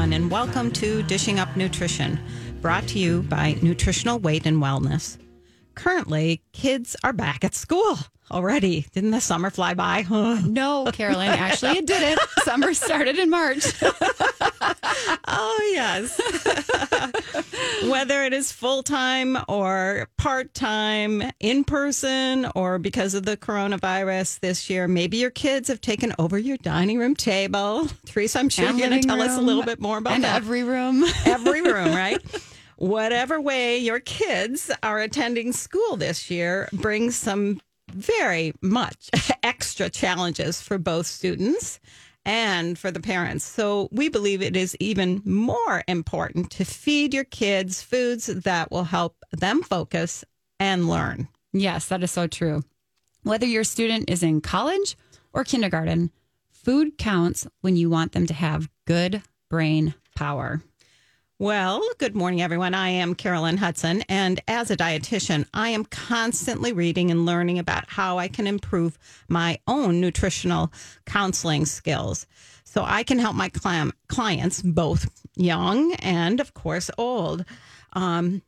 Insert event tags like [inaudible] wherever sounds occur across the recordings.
Everyone, and welcome to Dishing Up Nutrition, brought to you by Nutritional Weight and Wellness. Currently, kids are back at school already. Didn't the summer fly by? [laughs] No, Carolyn, actually, it didn't. Summer started in March. [laughs] oh, yes. [laughs] Whether it is full time or part time, in person, or because of the coronavirus this year, maybe your kids have taken over your dining room table. Teresa, I'm sure And you're going to tell us a little bit more about and that. every room. every room, right? Whatever way your kids are attending school this year brings some very much [laughs] extra challenges for both students and for the parents. So we believe it is even more important to feed your kids foods that will help them focus and learn. Yes, that is so true. Whether your student is in college or kindergarten, food counts when you want them to have good brain power. Well, good morning, everyone. I am Carolyn Hudson, and as a dietitian, I am constantly reading and learning about how I can improve my own nutritional counseling skills so I can help my clients, both young and, of course, old. Um,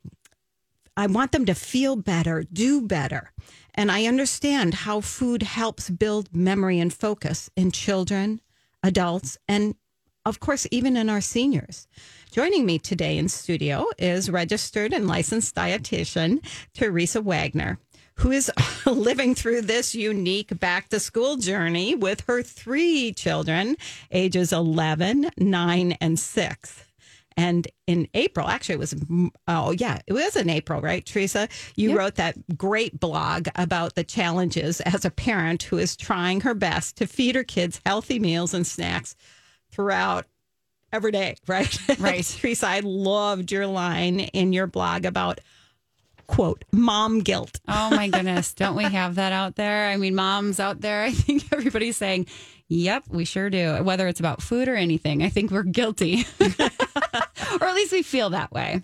I want them to feel better, do better. And I understand how food helps build memory and focus in children, adults, and of course, even in our seniors. Joining me today in studio is registered and licensed dietitian Teresa Wagner, who is [laughs] living through this unique back to school journey with her three children, ages 11, 9, and 6. And in April, actually, it was, oh, yeah, it was in April, right, Teresa? You Yep. wrote that great blog about the challenges as a parent who is trying her best to feed her kids healthy meals and snacks throughout every day, [laughs] right? Right. [laughs] Teresa, I loved your line in your blog about, quote, mom guilt. Oh my goodness. [laughs] Don't we have that out there? I mean, moms out there, I think everybody's saying, yep, we sure do. Whether it's about food or anything, I think we're guilty. or at least we feel that way.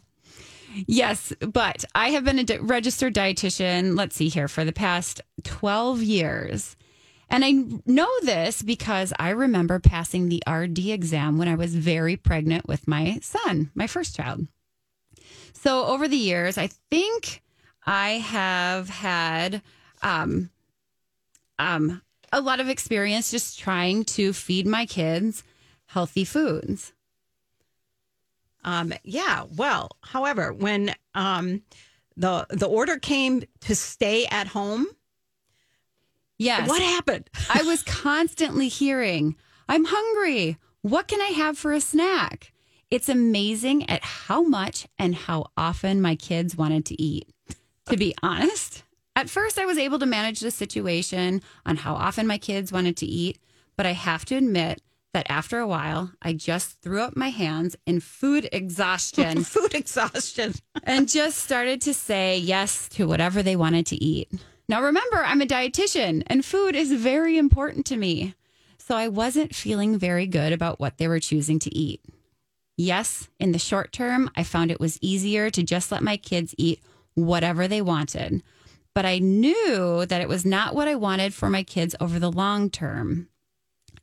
Yes, but I have been a di- registered dietitian, let's see here, for the past 12 years. And I know this because I remember passing the RD exam when I was very pregnant with my son, my first child. So over the years, I think I have had um, um, a lot of experience just trying to feed my kids healthy foods. Um, yeah. Well, however, when um, the the order came to stay at home, Yes. what happened? [laughs] I was constantly hearing, I'm hungry. What can I have for a snack? It's amazing at how much and how often my kids wanted to eat. To be honest, at first I was able to manage the situation on how often my kids wanted to eat, but I have to admit that after a while, I just threw up my hands in food exhaustion [laughs] Food exhaustion. and just started to say yes to whatever they wanted to eat. Now, remember, I'm a dietitian and food is very important to me. So I wasn't feeling very good about what they were choosing to eat. Yes, in the short term, I found it was easier to just let my kids eat whatever they wanted. But I knew that it was not what I wanted for my kids over the long term.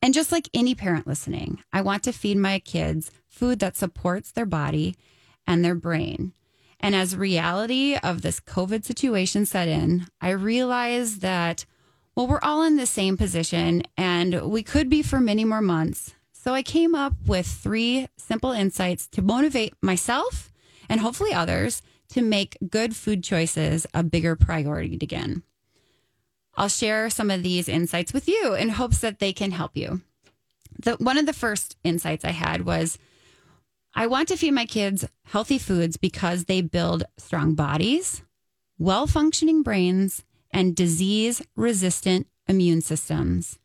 And just like any parent listening, I want to feed my kids food that supports their body and their brain. And as reality of this COVID situation set in, I realized that, well, we're all in the same position and we could be for many more months. So I came up with three simple insights to motivate myself and hopefully others to make good food choices a bigger priority again. I'll share some of these insights with you in hopes that they can help you. The, one of the first insights I had was I want to feed my kids healthy foods because they build strong bodies, well functioning brains, and disease resistant immune systems.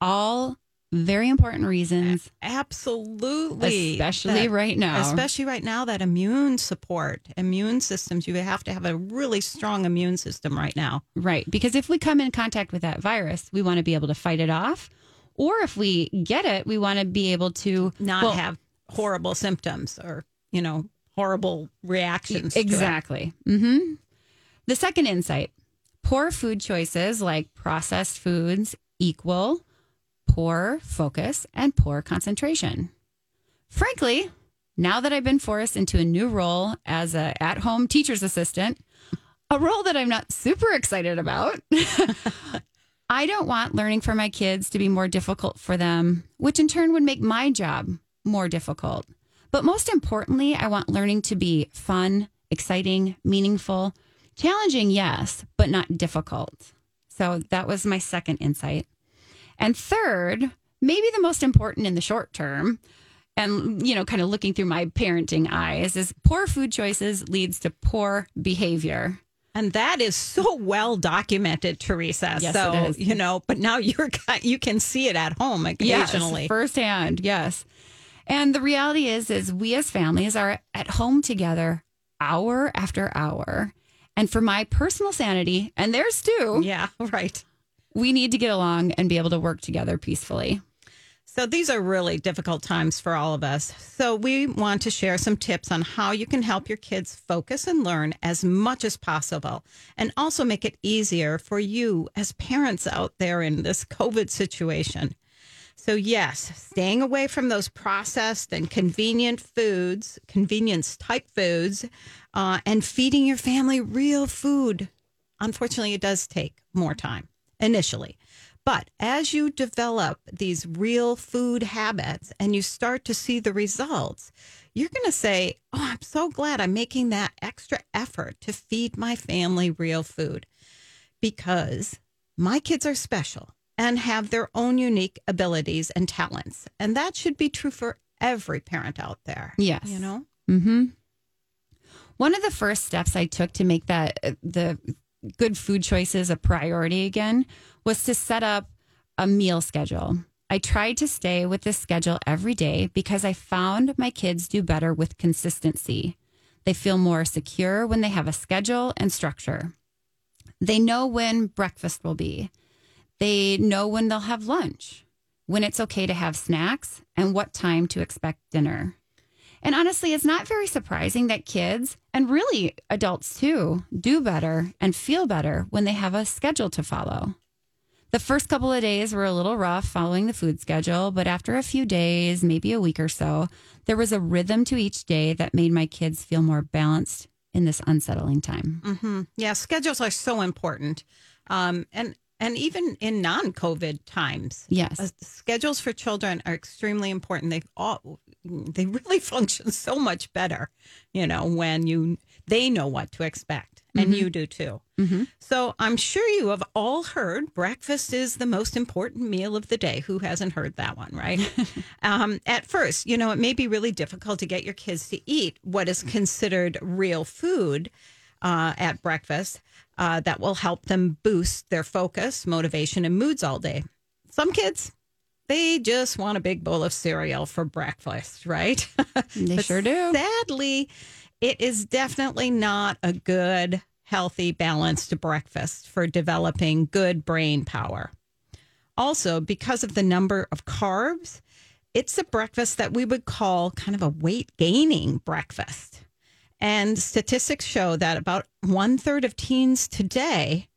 All Very important reasons, Absolutely. especially That- right now. Especially right now, that immune support, immune systems, you have to have a really strong immune system right now. Right. Because if we come in contact with that virus, we want to be able to fight it off. Or if we get it, we want to be able to Not well, have horrible symptoms or, you know, horrible reactions. Exactly. hmm The second insight poor food choices like processed foods equal poor focus and poor concentration. Frankly, now that I've been forced into a new role as a at-home teacher's assistant, a role that I'm not super excited about, [laughs] I don't want learning for my kids to be more difficult for them, which in turn would make my job more difficult. But most importantly, I want learning to be fun, exciting, meaningful, challenging, yes, but not difficult. So that was my second insight. And third, maybe the most important in the short term, and you know, kind of looking through my parenting eyes, is poor food choices leads to poor behavior. And that is so well documented, Teresa. Yes, so, it is. you know, but now you're [laughs] you can see it at home occasionally. Yes, firsthand. Yes. And the reality is, is we as families are at home together hour after hour. And for my personal sanity and theirs too, yeah, [laughs] right. we need to get along and be able to work together peacefully. So these are really difficult times for all of us. So we want to share some tips on how you can help your kids focus and learn as much as possible and also make it easier for you as parents out there in this COVID situation. So yes, staying away from those processed and convenient foods, convenience type foods, uh, and feeding your family real food. Unfortunately, it does take more time initially. But as you develop these real food habits and you start to see the results, you're going to say, Oh, I'm so glad I'm making that extra effort to feed my family real food because my kids are special and have their own unique abilities and talents. And that should be true for every parent out there. Yes. You know? Mm-hmm. One of the first steps I took to make that uh, the good food choices a priority again was to set up a meal schedule. I tried to stay with this schedule every day because I found my kids do better with consistency. They feel more secure when they have a schedule and structure. They know when breakfast will be. They know when they'll have lunch, when it's okay to have snacks, and what time to expect dinner. And honestly, it's not very surprising that kids and really adults too do better and feel better when they have a schedule to follow. The first couple of days were a little rough following the food schedule, but after a few days, maybe a week or so, there was a rhythm to each day that made my kids feel more balanced in this unsettling time. hmm Yeah, schedules are so important. Um, and and even in non-COVID times, Yes. uh, schedules for children are extremely important. They all they really [laughs] function so much better, you know, when you they know what to expect, and you do too. So I'm sure you have all heard breakfast is the most important meal of the day. Who hasn't heard that one, right? [laughs] um, at first, you know, it may be really difficult to get your kids to eat what is considered real food uh, at breakfast uh, that will help them boost their focus, motivation, and moods all day. Some kids, they just want a big bowl of cereal for breakfast, right? They [laughs] sure do. Sadly, it is definitely not a good, healthy, balanced breakfast for developing good brain power. Also, because of the number of carbs, it's a breakfast that we would call kind of a weight gaining breakfast. And statistics show that about one third of teens today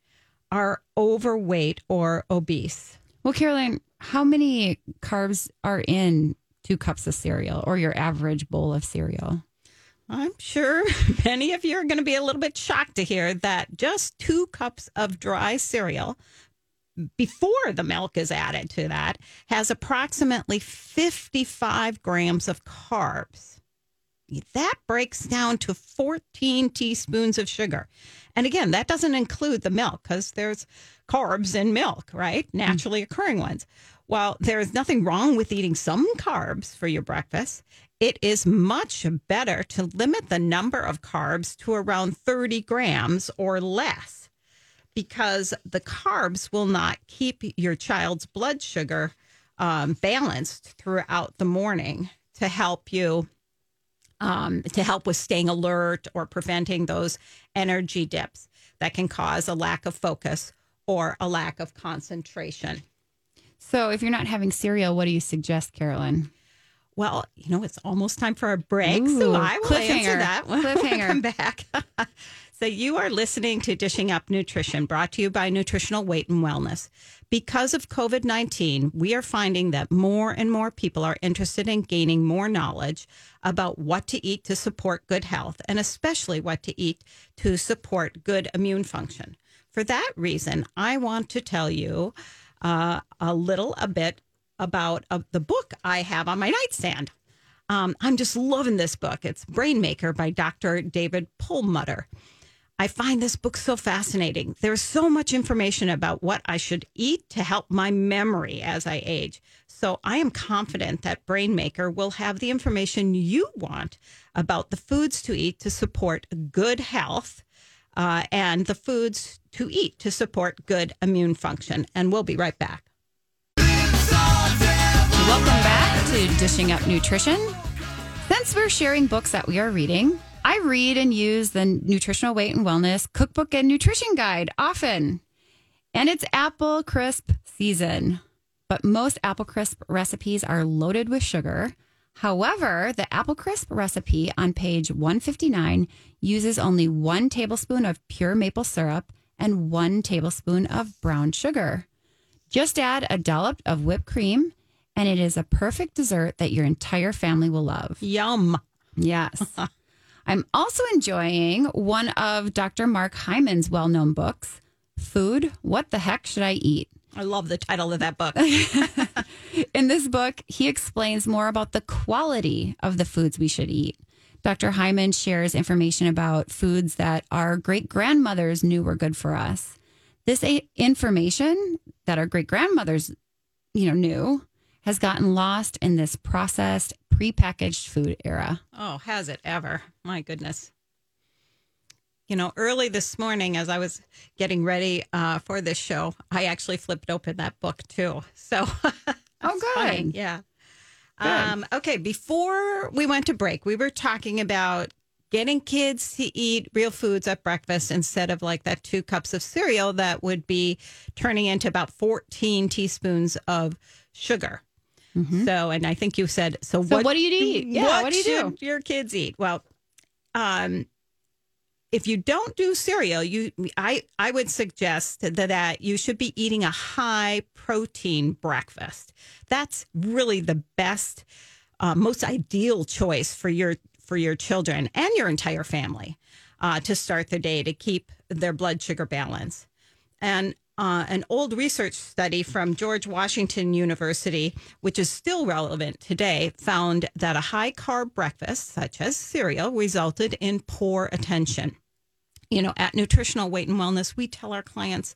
are overweight or obese. Well, Carolyn, how many carbs are in two cups of cereal or your average bowl of cereal? I'm sure [laughs] many of you are going to be a little bit shocked to hear that just two cups of dry cereal before the milk is added to that has approximately 55 grams of carbs. That breaks down to 14 teaspoons of sugar. And again, that doesn't include the milk because there's carbs in milk, right? Naturally occurring ones. While there's nothing wrong with eating some carbs for your breakfast, it is much better to limit the number of carbs to around 30 grams or less because the carbs will not keep your child's blood sugar um, balanced throughout the morning to help you um, to help with staying alert or preventing those energy dips that can cause a lack of focus or a lack of concentration. So if you're not having cereal, what do you suggest, Carolyn? Well, you know, it's almost time for a break, so I will answer that when we Cliffhanger. come back. [laughs] so you are listening to Dishing Up Nutrition, brought to you by Nutritional Weight and Wellness. Because of COVID 19, we are finding that more and more people are interested in gaining more knowledge about what to eat to support good health, and especially what to eat to support good immune function. For that reason, I want to tell you uh, a little a bit about uh, the book I have on my nightstand. Um, I'm just loving this book. It's Brain Maker by Dr. David Perlmutter. I find this book so fascinating. There's so much information about what I should eat to help my memory as I age. So I am confident that Brain Maker will have the information you want about the foods to eat to support good health uh, and the foods to eat to support good immune function. And we'll be right back. Welcome back to Dishing Up Nutrition. Since we're sharing books that we are reading, I read and use the Nutritional Weight and Wellness Cookbook and Nutrition Guide often. And it's apple crisp season. But most apple crisp recipes are loaded with sugar. However, the apple crisp recipe on page 159 uses only one tablespoon of pure maple syrup and one tablespoon of brown sugar. Just add a dollop of whipped cream, and it is a perfect dessert that your entire family will love. Yum. Yes. [laughs] I'm also enjoying one of Dr. Mark Hyman's well known books, Food What the Heck Should I Eat? I love the title of that book. [laughs] In this book, he explains more about the quality of the foods we should eat. Dr. Hyman shares information about foods that our great grandmothers knew were good for us. This information that our great grandmothers, you know, knew has gotten lost in this processed, prepackaged food era. Oh, has it ever? My goodness. You know, early this morning, as I was getting ready uh, for this show, I actually flipped open that book too. So, [laughs] Oh, good. fine. Yeah. Good. Um, okay. Before we went to break, we were talking about getting kids to eat real foods at breakfast instead of like that two cups of cereal that would be turning into about 14 teaspoons of sugar. So, and I think you said, so, Mm-hmm. So what do you eat? Yeah, what do you do? your kids eat? Well, um, if you don't do cereal, you I I would suggest that, that you should be eating a high protein breakfast. That's really the best, uh, most ideal choice for your for your children and your entire family uh, to start the day to keep their blood sugar balance. And uh, an old research study from George Washington University, which is still relevant today, found that a high carb breakfast, such as cereal, resulted in poor attention. You know, at Nutritional Weight and Wellness, we tell our clients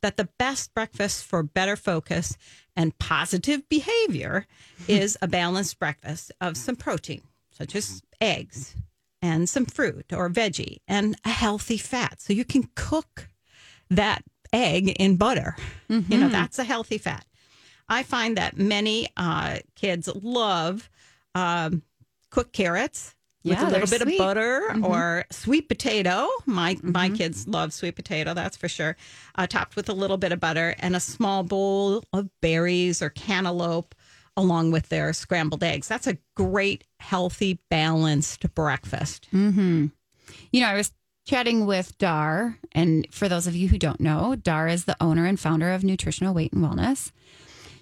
that the best breakfast for better focus and positive behavior is a balanced breakfast of some protein, such as eggs and some fruit or veggie and a healthy fat. So you can cook that egg in butter. You know, that's a healthy fat. I find that many uh, kids love um, cooked carrots with Yeah, a little bit sweet. of butter or sweet potato. My my kids love sweet potato, that's for sure. Uh, topped with a little bit of butter and a small bowl of berries or cantaloupe along with their scrambled eggs. That's a great, healthy, balanced breakfast. Mm-hmm. You know, I was chatting with Dar, and for those of you who don't know, Dar is the owner and founder of Nutritional Weight and Wellness.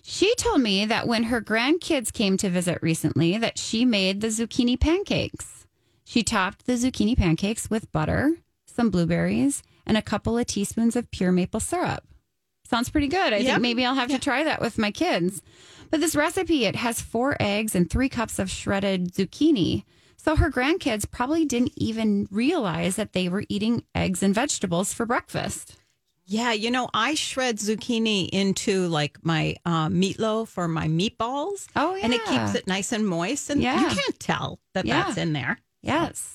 She told me that when her grandkids came to visit recently, that she made the zucchini pancakes. She topped the zucchini pancakes with butter, some blueberries, and a couple of teaspoons of pure maple syrup. Sounds pretty good. I Yep. think maybe I'll have to try that with my kids. But this recipe, it has four eggs and three cups of shredded zucchini. So her grandkids probably didn't even realize that they were eating eggs and vegetables for breakfast. Yeah, you know, I shred zucchini into like my uh, meatloaf or my meatballs. Oh, yeah. And it keeps it nice and moist. And Yeah. you can't tell that Yeah. that's in there. Yes.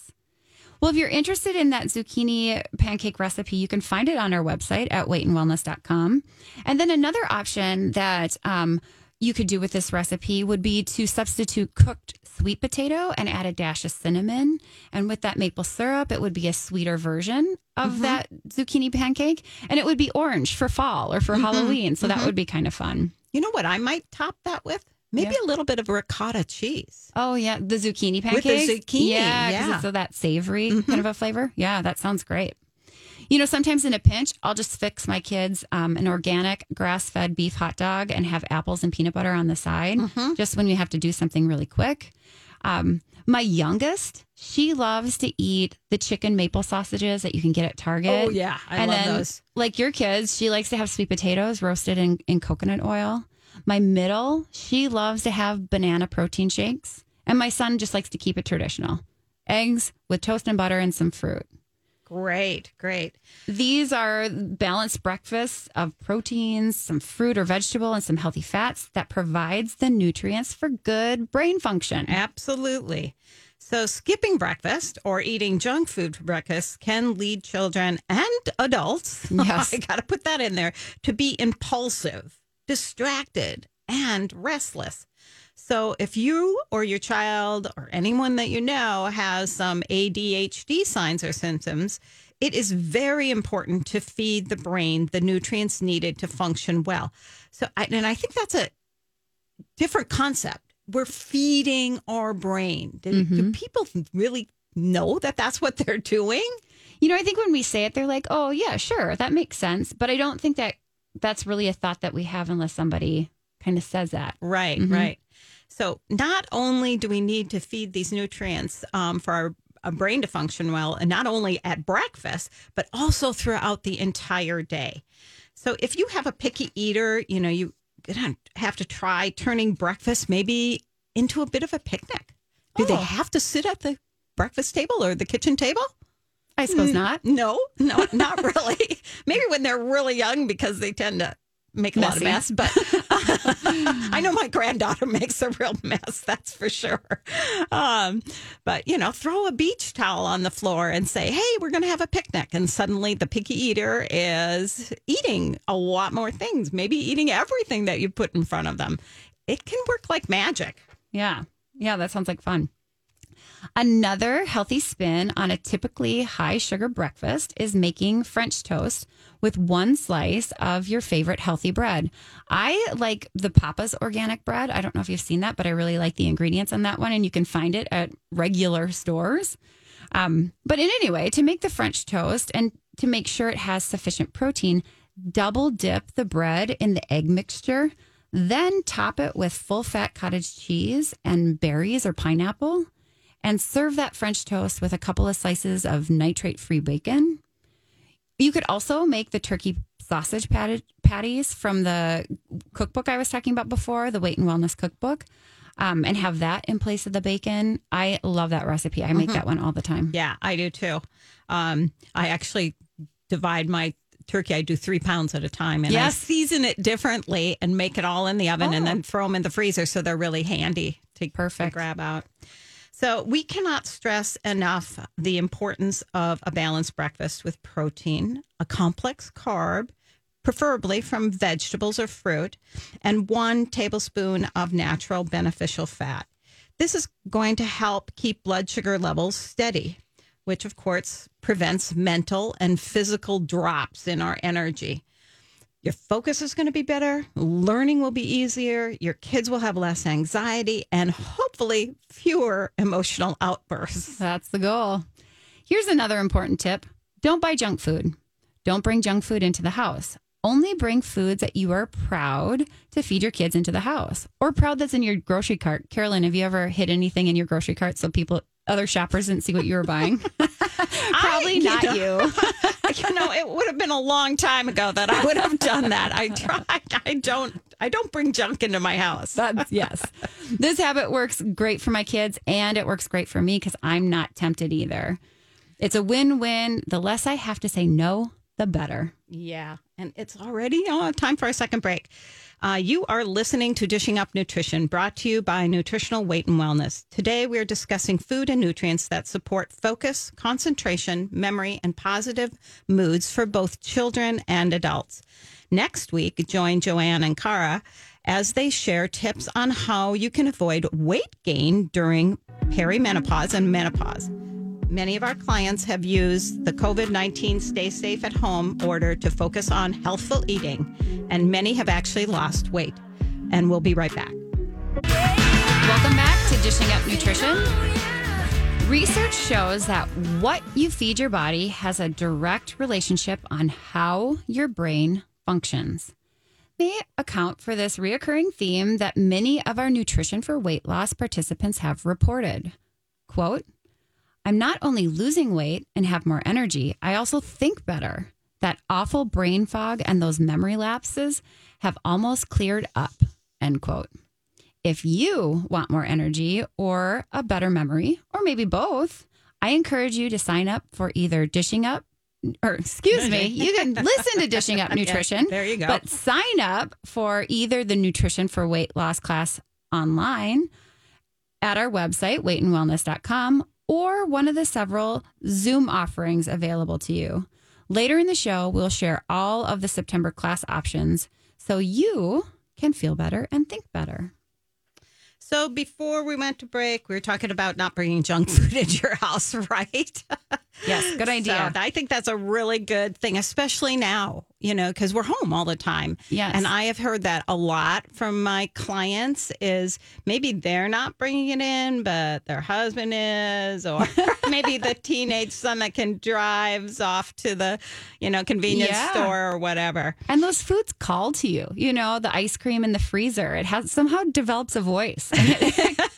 Well, if you're interested in that zucchini pancake recipe, you can find it on our website at weightandwellness.com. And then another option that um, you could do with this recipe would be to substitute cooked sweet potato and add a dash of cinnamon. And with that maple syrup, it would be a sweeter version of mm-hmm. that zucchini pancake. And it would be orange for fall or for mm-hmm. Halloween. So that mm-hmm. would be kind of fun. You know what I might top that with? Maybe a little bit of ricotta cheese. Oh yeah, the zucchini pancake. With the zucchini, yeah, yeah. Mm-hmm. it's of that savory kind of a flavor. Yeah, that sounds great. You know, sometimes in a pinch, I'll just fix my kids um, an organic grass-fed beef hot dog and have apples and peanut butter on the side, Mm-hmm. just when we have to do something really quick. Um, my youngest, she loves to eat the chicken maple sausages that you can get at Target. Oh, yeah. I and love then, those. Like your kids, she likes to have sweet potatoes roasted in, in coconut oil. My middle, she loves to have banana protein shakes. And my son just likes to keep it traditional eggs with toast and butter and some fruit. Great, great. These are balanced breakfasts of proteins, some fruit or vegetable, and some healthy fats that provides the nutrients for good brain function. Absolutely. So, skipping breakfast or eating junk food for breakfast can lead children and adults, [laughs] Yes. I got to put that in there, to be impulsive, distracted, and restless. So, if you or your child or anyone that you know has some ADHD signs or symptoms, it is very important to feed the brain the nutrients needed to function well. So, I, and I think that's a different concept. We're feeding our brain. Do, do people really know that that's what they're doing? You know, I think when we say it, they're like, oh, yeah, sure, that makes sense. But I don't think that that's really a thought that we have unless somebody kind of says that. Right, mm-hmm. right. So, not only do we need to feed these nutrients um, for our, our brain to function well, and not only at breakfast, but also throughout the entire day. So, if you have a picky eater, you know, you have to try turning breakfast maybe into a bit of a picnic. Do they Oh. have to sit at the breakfast table or the kitchen table? I suppose not. No, no, not [laughs] really. Maybe when they're really young because they tend to make a lot of mess. But [laughs] I know my granddaughter makes a real mess, that's for sure. Um, but, you know, throw a beach towel on the floor and say, hey, we're going to have a picnic. And suddenly the picky eater is eating a lot more things, maybe eating everything that you put in front of them. It can work like magic. Yeah. Yeah, that sounds like fun. Another healthy spin on a typically high sugar breakfast is making French toast with one slice of your favorite healthy bread. I like the Papa's organic bread. I don't know if you've seen that, but I really like the ingredients on that one, and you can find it at regular stores. Um, but in any way, to make the French toast and to make sure it has sufficient protein, double dip the bread in the egg mixture, then top it with full fat cottage cheese and berries or pineapple, and serve that French toast with a couple of slices of nitrate free bacon. You could also make the turkey sausage patty- patties from the cookbook I was talking about before, the Weight and Wellness cookbook, um, and have that in place of the bacon. I love that recipe. I make that one all the time. Yeah, I do too. Um, I actually divide my turkey. I do three pounds at a time, and I Yes. season it differently and make it all in the oven, and Oh. then throw them in the freezer so they're really handy to, to Perfect. grab out. So we cannot stress enough the importance of a balanced breakfast with protein, a complex carb, preferably from vegetables or fruit, and one tablespoon of natural beneficial fat. This is going to help keep blood sugar levels steady, which of course prevents mental and physical drops in our energy. Your focus is going to be better, learning will be easier, your kids will have less anxiety, and hopefully fewer emotional outbursts. That's the goal. Here's another important tip don't buy junk food. Don't bring junk food into the house. Only bring foods that you are proud to feed your kids into the house or proud that's in your grocery cart. Carolyn, have you ever hid anything in your grocery cart so people, other shoppers didn't see what you were buying? [laughs] [laughs] Probably I- you not know- you. [laughs] you know, it would have been a long time ago that I would have done that. I try. I don't. I don't bring junk into my house. That's yes. This habit works great for my kids and it works great for me because I'm not tempted either. It's a win win. The less I have to say no, the better. Yeah, and it's already uh, time for a second break. Uh, you are listening to Dishing Up Nutrition, brought to you by Nutritional Weight and Wellness. Today, we are discussing food and nutrients that support focus, concentration, memory, and positive moods for both children and adults. Next week, join Joanne and Cara as they share tips on how you can avoid weight gain during perimenopause and menopause. Many of our clients have used the COVID 19 Stay Safe at Home order to focus on healthful eating, and many have actually lost weight. And we'll be right back. Welcome back to Dishing Up Nutrition. Research shows that what you feed your body has a direct relationship on how your brain functions. May account for this reoccurring theme that many of our nutrition for weight loss participants have reported. Quote, I'm not only losing weight and have more energy, I also think better. That awful brain fog and those memory lapses have almost cleared up. End quote. If you want more energy or a better memory, or maybe both, I encourage you to sign up for either Dishing Up, or excuse me, you can [laughs] listen to Dishing Up Nutrition. there you go. But sign up for either the Nutrition for Weight Loss class online at our website, weightandwellness.com, or one of the several Zoom offerings available to you. Later in the show, we'll share all of the September class options so you can feel better and think better. So before we went to break, we were talking about not bringing junk food [laughs] into your house, [laughs] right? Yes, good idea. So I think that's a really good thing, especially now, you know, because we're home all the time. Yes. And I have heard that a lot from my clients is maybe they're not bringing it in, but their husband is, or [laughs] maybe the teenage son that can drives off to the, you know, convenience Yeah. store or whatever. And those foods call to you. You know, the ice cream in the freezer, it has somehow develops a voice. [laughs] [laughs]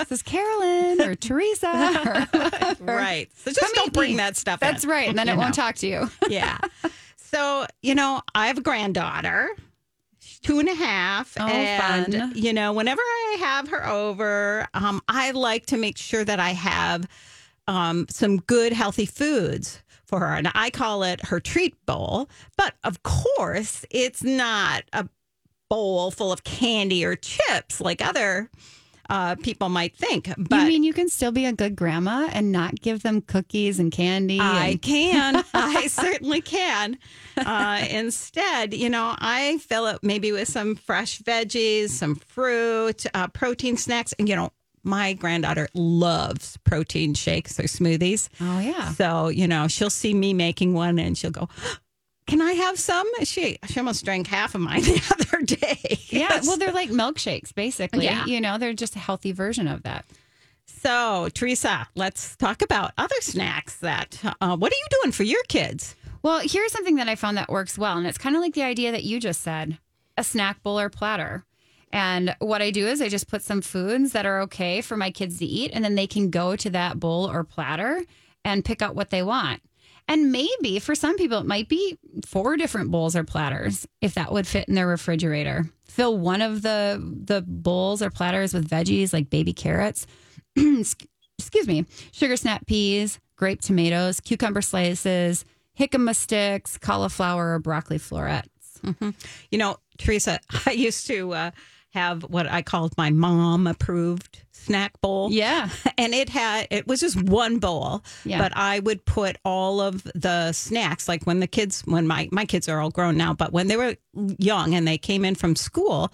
this is Carolyn or [laughs] Teresa. Or [laughs] whatever. Right. So just Come don't bring me. that stuff That's in. right. And then it won't talk to you. [laughs] yeah. So, you know, I have a granddaughter, two and a half. Oh, and, fun. you know, whenever I have her over, um, I like to make sure that I have um, some good, healthy foods for her. And I call it her treat bowl. But of course, it's not a bowl full of candy or chips like other uh, people might think. But you mean you can still be a good grandma and not give them cookies and candy? I can. [laughs] I certainly can. Uh, instead, you know, I fill it maybe with some fresh veggies, some fruit, uh, protein snacks. And, you know, my granddaughter loves protein shakes or smoothies. oh, yeah. So, you know, she'll see me making one and she'll go, Can I have some? She she almost drank half of mine [laughs] the other day. Yeah. Well, [laughs] they're like milkshakes, basically. Yeah. You know, they're just a healthy version of that. So, Teresa, let's talk about other snacks that, uh, what are you doing for your kids? Well, here's something that I found that works well. And it's kind of like the idea that you just said a snack bowl or platter. And what I do is I just put some foods that are okay for my kids to eat, and then they can go to that bowl or platter and pick out what they want. And maybe for some people, it might be four different bowls or platters if that would fit in their refrigerator. Fill one of the the bowls or platters with veggies like baby carrots, [clears throat] excuse me, sugar snap peas, grape tomatoes, cucumber slices, jicama sticks, cauliflower, or broccoli florets. You know, Teresa, [laughs] I used to uh, have what I called my mom approved snack bowl. Yeah. [laughs] And it had, it was just one bowl, Yeah. but I would put all of the snacks, like when the kids, when my, my kids are all grown now, but when they were young and they came in from school,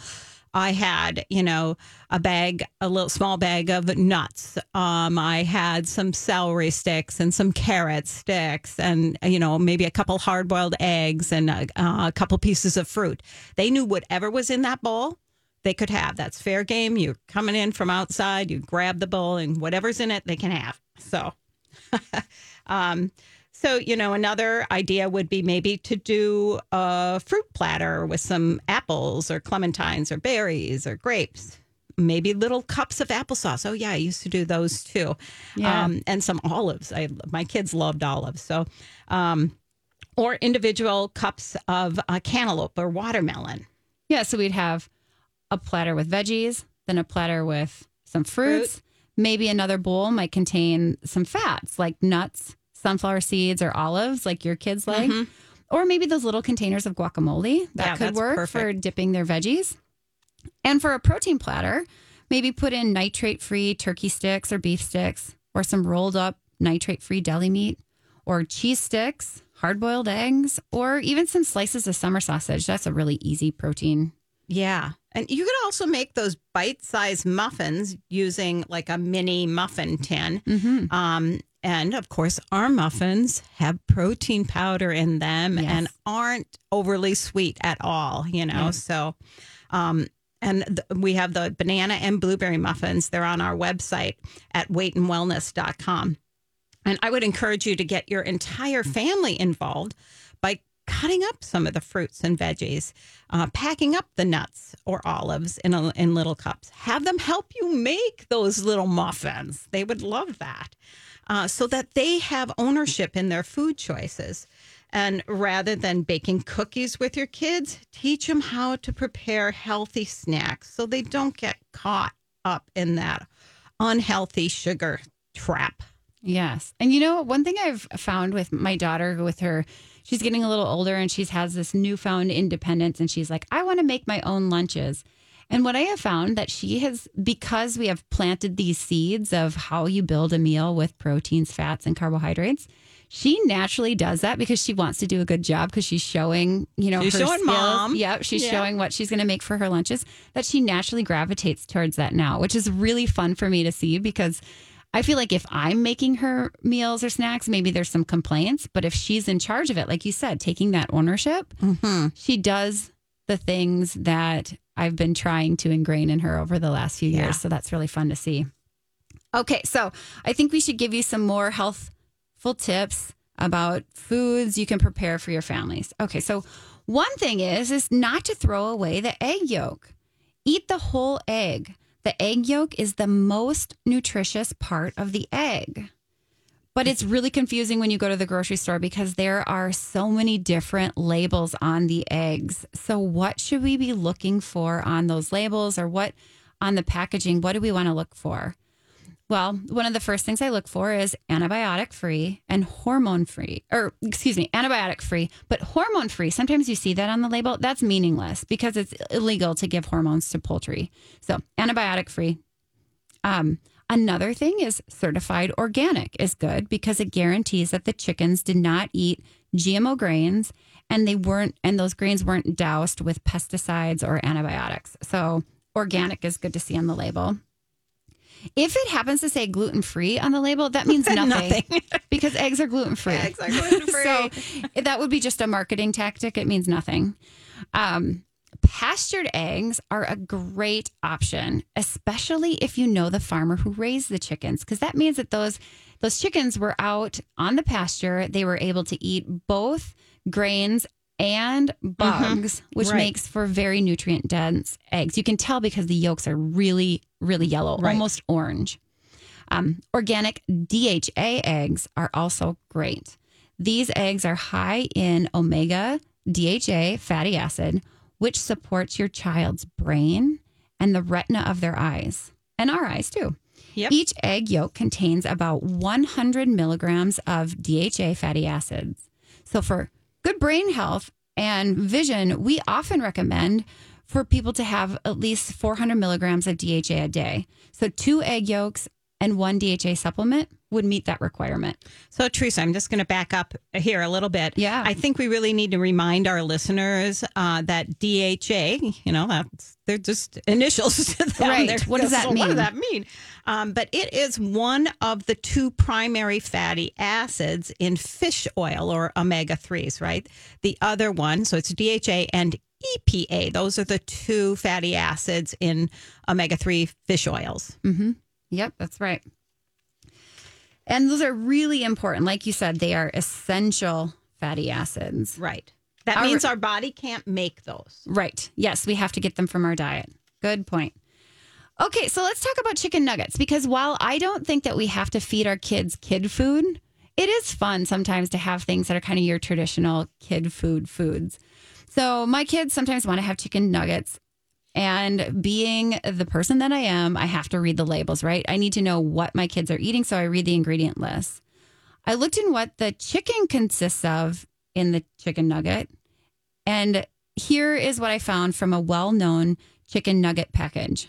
I had, you know, a bag, a little small bag of nuts. Um, I had some celery sticks and some carrot sticks, and you know, maybe a couple hard boiled eggs and a, a couple pieces of fruit. They knew whatever was in that bowl, they could have. That's fair game. You're coming in from outside, you grab the bowl, and whatever's in it, they can have. So, [laughs] um, so you know, another idea would be maybe to do a fruit platter with some apples or clementines or berries or grapes. Maybe little cups of applesauce. Oh yeah, I used to do those too. Yeah. Um, and some olives. I my kids loved olives. So, um, or individual cups of uh, cantaloupe or watermelon. Yeah. So we'd have a platter with veggies, then a platter with some fruits. Maybe another bowl might contain some fats like nuts, sunflower seeds, or olives, like your kids like. Or maybe those little containers of guacamole that Yeah, could work for dipping their veggies. And for a protein platter, maybe put in nitrate free turkey sticks or beef sticks, or some rolled up nitrate free deli meat, or cheese sticks, hard boiled eggs, or even some slices of summer sausage. That's a really easy protein. Yeah. And you could also make those bite-sized muffins using like a mini muffin tin. Mm-hmm. Um, and of course, our muffins have protein powder in them Yes. and aren't overly sweet at all, you know. So, um, and th- we have the banana and blueberry muffins. They're on our website at weightandwellness.com. And I would encourage you to get your entire family involved cutting up some of the fruits and veggies, uh, packing up the nuts or olives in, a, in little cups. Have them help you make those little muffins. They would love that. Uh, so that they have ownership in their food choices. And rather than baking cookies with your kids, teach them how to prepare healthy snacks so they don't get caught up in that unhealthy sugar trap. Yes. And you know, one thing I've found with my daughter, with her, she's getting a little older and she has this newfound independence and she's like, I want to make my own lunches. And what I have found that she has, because we have planted these seeds of how you build a meal with proteins, fats, and carbohydrates, she naturally does that because she wants to do a good job because she's showing, you know, She's her showing skills. mom. Yep, she's Yeah. showing what she's going to make for her lunches. That she naturally gravitates towards that now, which is really fun for me to see because I feel like if I'm making her meals or snacks, maybe there's some complaints. But if she's in charge of it, like you said, taking that ownership, mm-hmm. she does the things that I've been trying to ingrain in her over the last few years. Yeah. So that's really fun to see. Okay, so I think we should give you some more healthful tips about foods you can prepare for your families. Okay, so one thing is is not to throw away the egg yolk. Eat the whole egg. The egg yolk is the most nutritious part of the egg. But it's really confusing when you go to the grocery store because there are so many different labels on the eggs. So, what should we be looking for on those labels or what on the packaging? What do we want to look for? Well, one of the first things I look for is antibiotic free and hormone free, or excuse me, antibiotic free, but hormone free. Sometimes you see that on the label. That's meaningless because it's illegal to give hormones to poultry. So, antibiotic free. Um, another thing is certified organic is good because it guarantees that the chickens did not eat GMO grains and they weren't, and those grains weren't doused with pesticides or antibiotics. So, organic is good to see on the label. If it happens to say gluten free on the label, that means [laughs] nothing, Nothing. because eggs are gluten free. Eggs are [laughs] gluten-free. so that would be just a marketing tactic. It means nothing. Um, pastured eggs are a great option, especially if you know the farmer who raised the chickens, because that means that those those chickens were out on the pasture. They were able to eat both grains and bugs, which Right. makes for very nutrient dense eggs. You can tell because the yolks are really, really yellow, Right. almost orange. Um, organic DHA eggs are also great. These eggs are high in omega DHA fatty acid, which supports your child's brain and the retina of their eyes and our eyes too. Yep. Each egg yolk contains about 100 milligrams of DHA fatty acids. So, for good brain health and vision, we often recommend for people to have at least 400 milligrams of DHA a day. So, two egg yolks and one DHA supplement would meet that requirement. So, Teresa, I'm just going to back up here a little bit. Yeah. I think we really need to remind our listeners uh, that DHA, you know, that's, they're just initials [laughs] to them. Right. They're- What does that so What mean? does that mean? Um, but it is one of the two primary fatty acids in fish oil or omega 3s, right? The other one, so it's DHA and EPA. Those are the two fatty acids in omega 3 fish oils. Mm-hmm. Yep, that's right. And those are really important. Like you said, they are essential fatty acids. Right. That Our- means our body can't make those. Right. Yes, we have to get them from our diet. Good point. Okay, so let's talk about chicken nuggets because while I don't think that we have to feed our kids kid food, it is fun sometimes to have things that are kind of your traditional kid food foods. So my kids sometimes want to have chicken nuggets. And being the person that I am, I have to read the labels, right? I need to know what my kids are eating. So I read the ingredient list. I looked in what the chicken consists of in the chicken nugget. And here is what I found from a well known chicken nugget package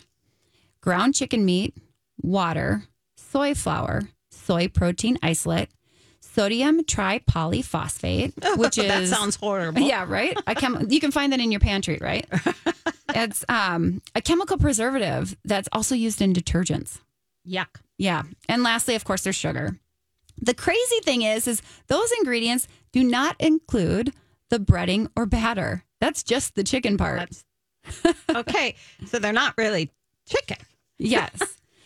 ground chicken meat, water, soy flour, soy protein isolate, sodium tripolyphosphate, [laughs] which is that sounds horrible. [laughs] yeah, right. I can you can find that in your pantry, right? [laughs] it's um, a chemical preservative that's also used in detergents. Yuck. Yeah. And lastly, of course, there's sugar. The crazy thing is, is those ingredients do not include the breading or batter. That's just the chicken part. That's okay. so they're not really chicken. yes.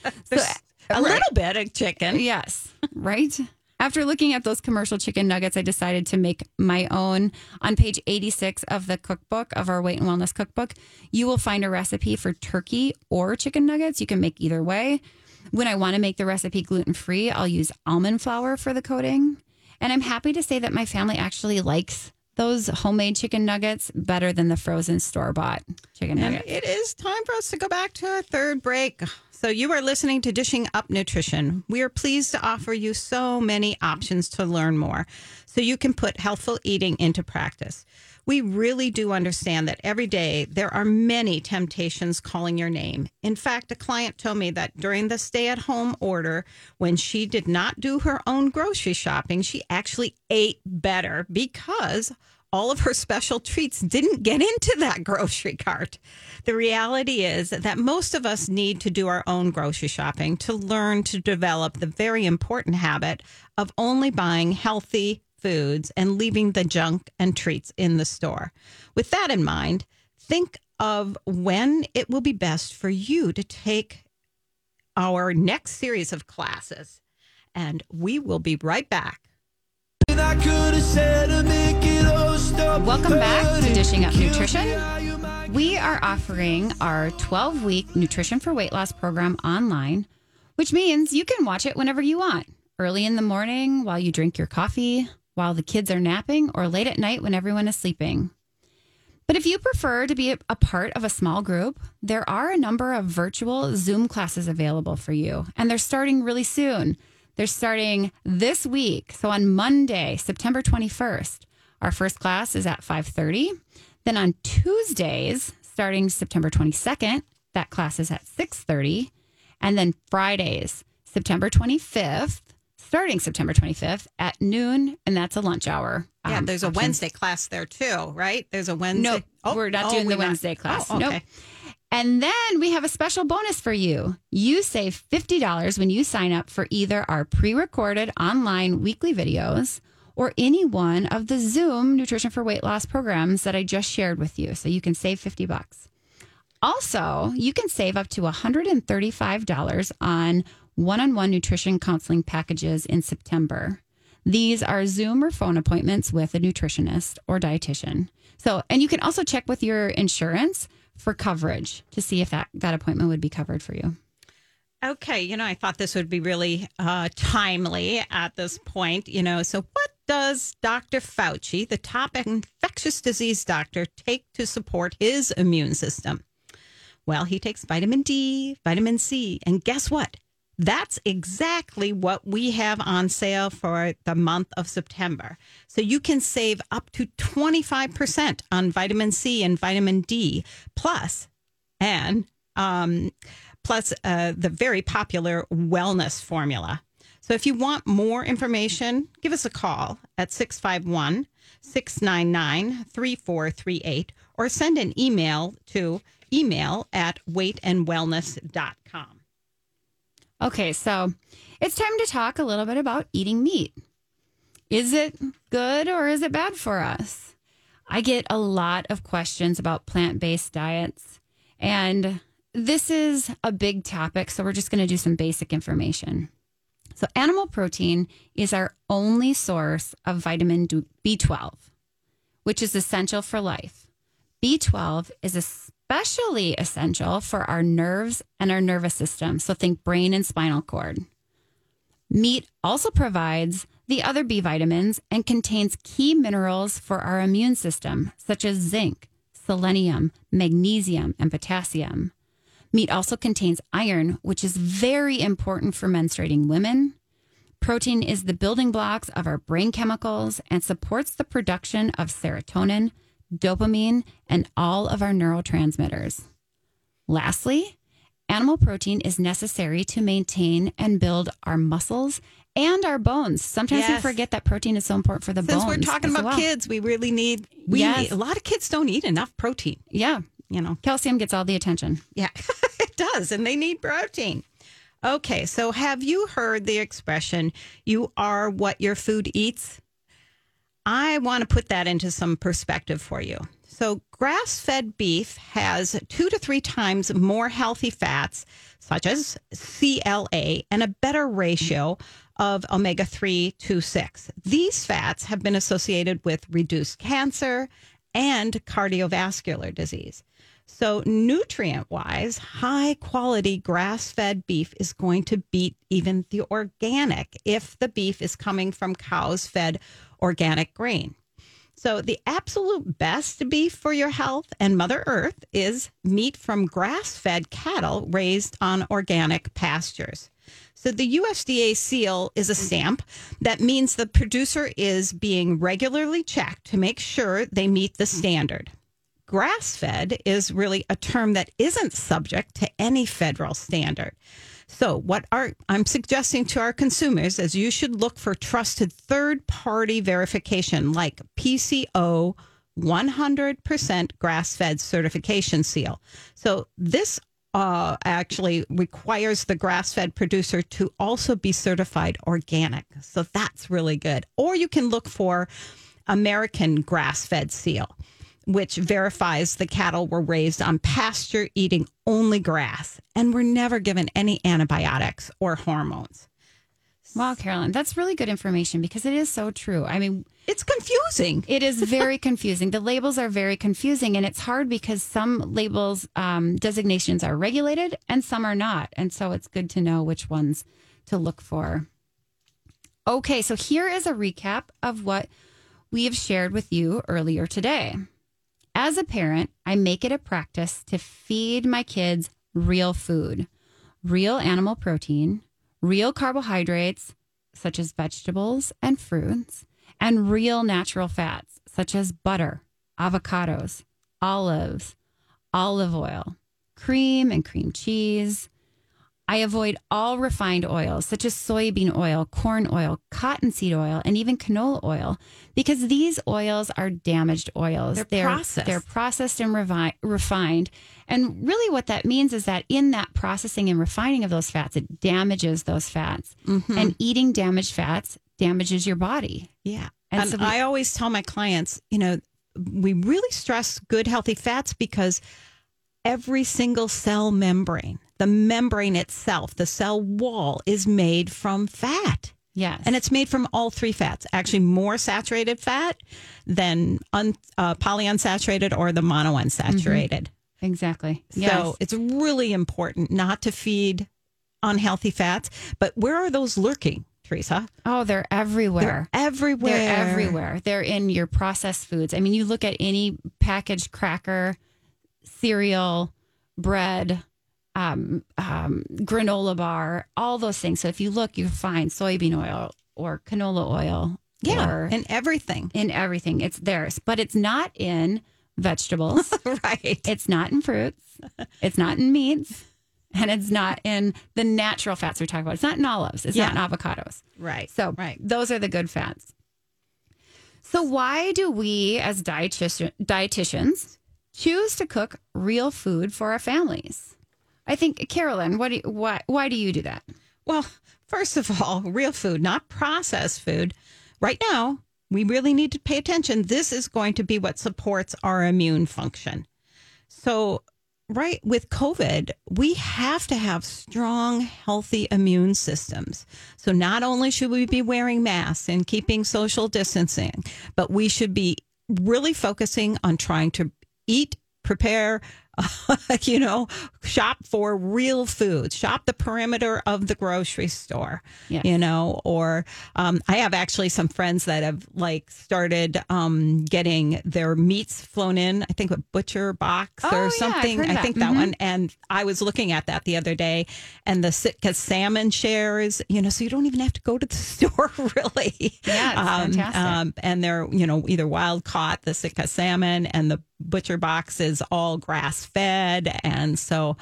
[laughs] There's a right. little bit of chicken. Yes. Right. After looking at those commercial chicken nuggets, I decided to make my own. On page 86 of the cookbook, of our weight and wellness cookbook, you will find a recipe for turkey or chicken nuggets. You can make either way. When I want to make the recipe gluten free, I'll use almond flour for the coating. And I'm happy to say that my family actually likes those homemade chicken nuggets better than the frozen store bought chicken And nuggets. it is time for us to go back to a third break. So, you are listening to Dishing Up Nutrition. We are pleased to offer you so many options to learn more so you can put healthful eating into practice. We really do understand that every day there are many temptations calling your name. In fact, a client told me that during the stay at home order, when she did not do her own grocery shopping, she actually ate better because all of her special treats didn't get into that grocery cart. The reality is that most of us need to do our own grocery shopping to learn to develop the very important habit of only buying healthy foods and leaving the junk and treats in the store. With that in mind, think of when it will be best for you to take our next series of classes. And we will be right back. Welcome back to Dishing Up Nutrition. We are offering our 12 week Nutrition for Weight Loss program online, which means you can watch it whenever you want early in the morning while you drink your coffee, while the kids are napping, or late at night when everyone is sleeping. But if you prefer to be a part of a small group, there are a number of virtual Zoom classes available for you, and they're starting really soon. They're starting this week. So on Monday, September 21st, our first class is at 5:30. Then on Tuesdays, starting September 22nd, that class is at 6:30, and then Fridays, September 25th, starting September 25th at noon, and that's a lunch hour. Yeah, um, there's a option. Wednesday class there too, right? There's a Wednesday. No, we're not doing the Wednesday class. Oh, okay. Nope. And then we have a special bonus for you. You save $50 when you sign up for either our pre recorded online weekly videos or any one of the Zoom Nutrition for Weight Loss programs that I just shared with you. So you can save 50 bucks. Also, you can save up to $135 on one on one nutrition counseling packages in September. These are Zoom or phone appointments with a nutritionist or dietitian. So, and you can also check with your insurance for coverage to see if that, that appointment would be covered for you. Okay, you know, I thought this would be really uh, timely at this point. You know, so what does Dr. Fauci, the top infectious disease doctor, take to support his immune system? Well, he takes vitamin D, vitamin C, and guess what? That's exactly what we have on sale for the month of September. So you can save up to 25% on vitamin C and vitamin D, plus, and um, plus uh, the very popular wellness formula. So if you want more information, give us a call at 651 699 3438 or send an email to email at weightandwellness.com. Okay, so it's time to talk a little bit about eating meat. Is it good or is it bad for us? I get a lot of questions about plant based diets, and this is a big topic. So, we're just going to do some basic information. So, animal protein is our only source of vitamin B12, which is essential for life. B12 is especially essential for our nerves and our nervous system. So think brain and spinal cord. Meat also provides the other B vitamins and contains key minerals for our immune system, such as zinc, selenium, magnesium, and potassium. Meat also contains iron, which is very important for menstruating women. Protein is the building blocks of our brain chemicals and supports the production of serotonin, dopamine, and all of our neurotransmitters. Lastly, animal protein is necessary to maintain and build our muscles and our bones. Sometimes Yes. we forget that protein is so important for the Since bones. Since we're talking about well. kids, we really need, we Yes. need, a lot of kids don't eat enough protein. Yeah. You know, Calcium gets all the attention. yeah, [laughs] it does. And they need protein. Okay. So have you heard the expression, you are what your food eats? I want to put that into some perspective for you. So, grass fed beef has two to three times more healthy fats, such as CLA, and a better ratio of omega 3 to 6. These fats have been associated with reduced cancer and cardiovascular disease. So, nutrient wise, high quality grass fed beef is going to beat even the organic if the beef is coming from cows fed organic grain. So, the absolute best beef for your health and Mother Earth is meat from grass fed cattle raised on organic pastures. So, the USDA seal is a stamp that means the producer is being regularly checked to make sure they meet the standard. Grass fed is really a term that isn't subject to any federal standard. So, what I'm suggesting to our consumers is you should look for trusted third party verification like PCO 100% grass fed certification seal. So, this uh, actually requires the grass fed producer to also be certified organic. So, that's really good. Or you can look for American grass fed seal which verifies the cattle were raised on pasture eating only grass and were never given any antibiotics or hormones. Wow, Carolyn, that's really good information because it is so true. I mean, It's confusing. it is [laughs] very confusing. The labels are very confusing, and it's hard because some labels um, designations are regulated and some are not, and so it's good to know which ones to look for. Okay, so here is a recap of what we have shared with you earlier today. As a parent, I make it a practice to feed my kids real food, real animal protein, real carbohydrates, such as vegetables and fruits, and real natural fats, such as butter, avocados, olives, olive oil, cream and cream cheese. I avoid all refined oils, such as soybean oil, corn oil, cottonseed oil, and even canola oil, because these oils are damaged oils. They're processed. They're processed and revi- refined. And really, what that means is that in that processing and refining of those fats, it damages those fats. Mm-hmm. And eating damaged fats damages your body. Yeah. And And, so we- I always tell my clients, you know, we really stress good, healthy fats because every single cell membrane, the membrane itself, the cell wall is made from fat. Yes. And it's made from all three fats, actually more saturated fat than un, uh, polyunsaturated or the monounsaturated. exactly. So Yes. it's really important not to feed unhealthy fats. But where are those lurking, Teresa? Oh, they're everywhere. They're everywhere. They're everywhere. They're in your processed foods. I mean, you look at any packaged cracker, cereal, bread, um, um, granola bar, all those things. So if you look, you find soybean oil or canola oil. Yeah, and everything. in everything. It's theirs, but it's not in vegetables. [laughs] right. it's not in fruits. It's not in meats. And it's not in the natural fats we're talking about. It's not in olives. It's not in avocados. Right. So right. those are the good fats. So why do we as dietitian, dietitians choose to cook real food for our families? I think Carolyn, what do you, why why do you do that? Well, first of all, real food, not processed food. Right now, we really need to pay attention. This is going to be what supports our immune function. So, right with COVID, we have to have strong, healthy immune systems. So, not only should we be wearing masks and keeping social distancing, but we should be really focusing on trying to eat, prepare, [laughs] you know, shop for real foods, shop the perimeter of the grocery store, Yes. you know, or um, I have actually some friends that have like started um, getting their meats flown in, I think a butcher box Oh, or something. of I think that Mhm. one. And I was looking at that the other day and the Sitka salmon shares, you know, so you don't even have to go to the [laughs] store really. Yeah, it's fantastic. Um, and they're, you know, either wild caught, the Sitka salmon, and the butcher box is all grass fed. And so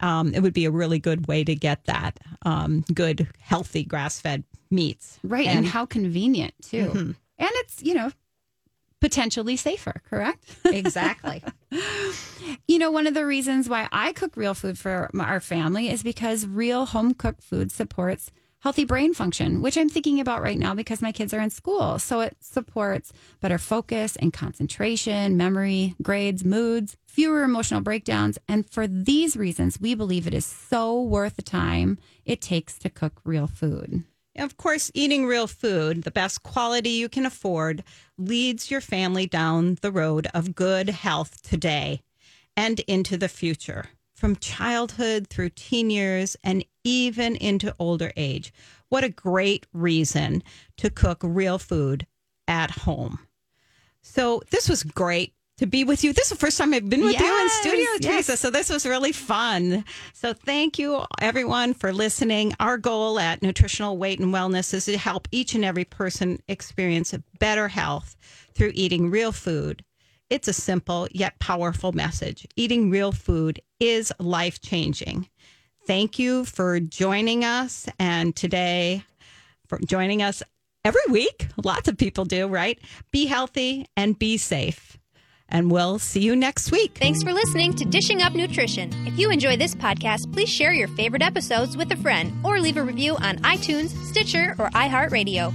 um, it would be a really good way to get that um, good, healthy grass fed meats. Right, and, how convenient too. Mm-hmm. And it's you know potentially safer, correct? [laughs] Exactly. You know, one of the reasons why I cook real food for our family is because real home cooked food supports healthy brain function, which I'm thinking about right now because my kids are in school. So it supports better focus and concentration, memory, grades, moods, fewer emotional breakdowns. And for these reasons, we believe it is so worth the time it takes to cook real food. Of course, eating real food, the best quality you can afford, leads your family down the road of good health today and into the future, from childhood through teen years and even into older age. What a great reason to cook real food at home. So, this was great to be with you. This is the first time I've been with you in Yes, studio, yes. Teresa. So this was really fun. So thank you everyone for listening. Our goal at Nutritional Weight and Wellness is to help each and every person experience better health through eating real food. It's a simple yet powerful message. Eating real food is life changing. Thank you for joining us and today for joining us every week. Lots of people do, right? Be healthy and be safe. And we'll see you next week. Thanks for listening to Dishing Up Nutrition. If you enjoy this podcast, please share your favorite episodes with a friend or leave a review on iTunes, Stitcher, or iHeartRadio.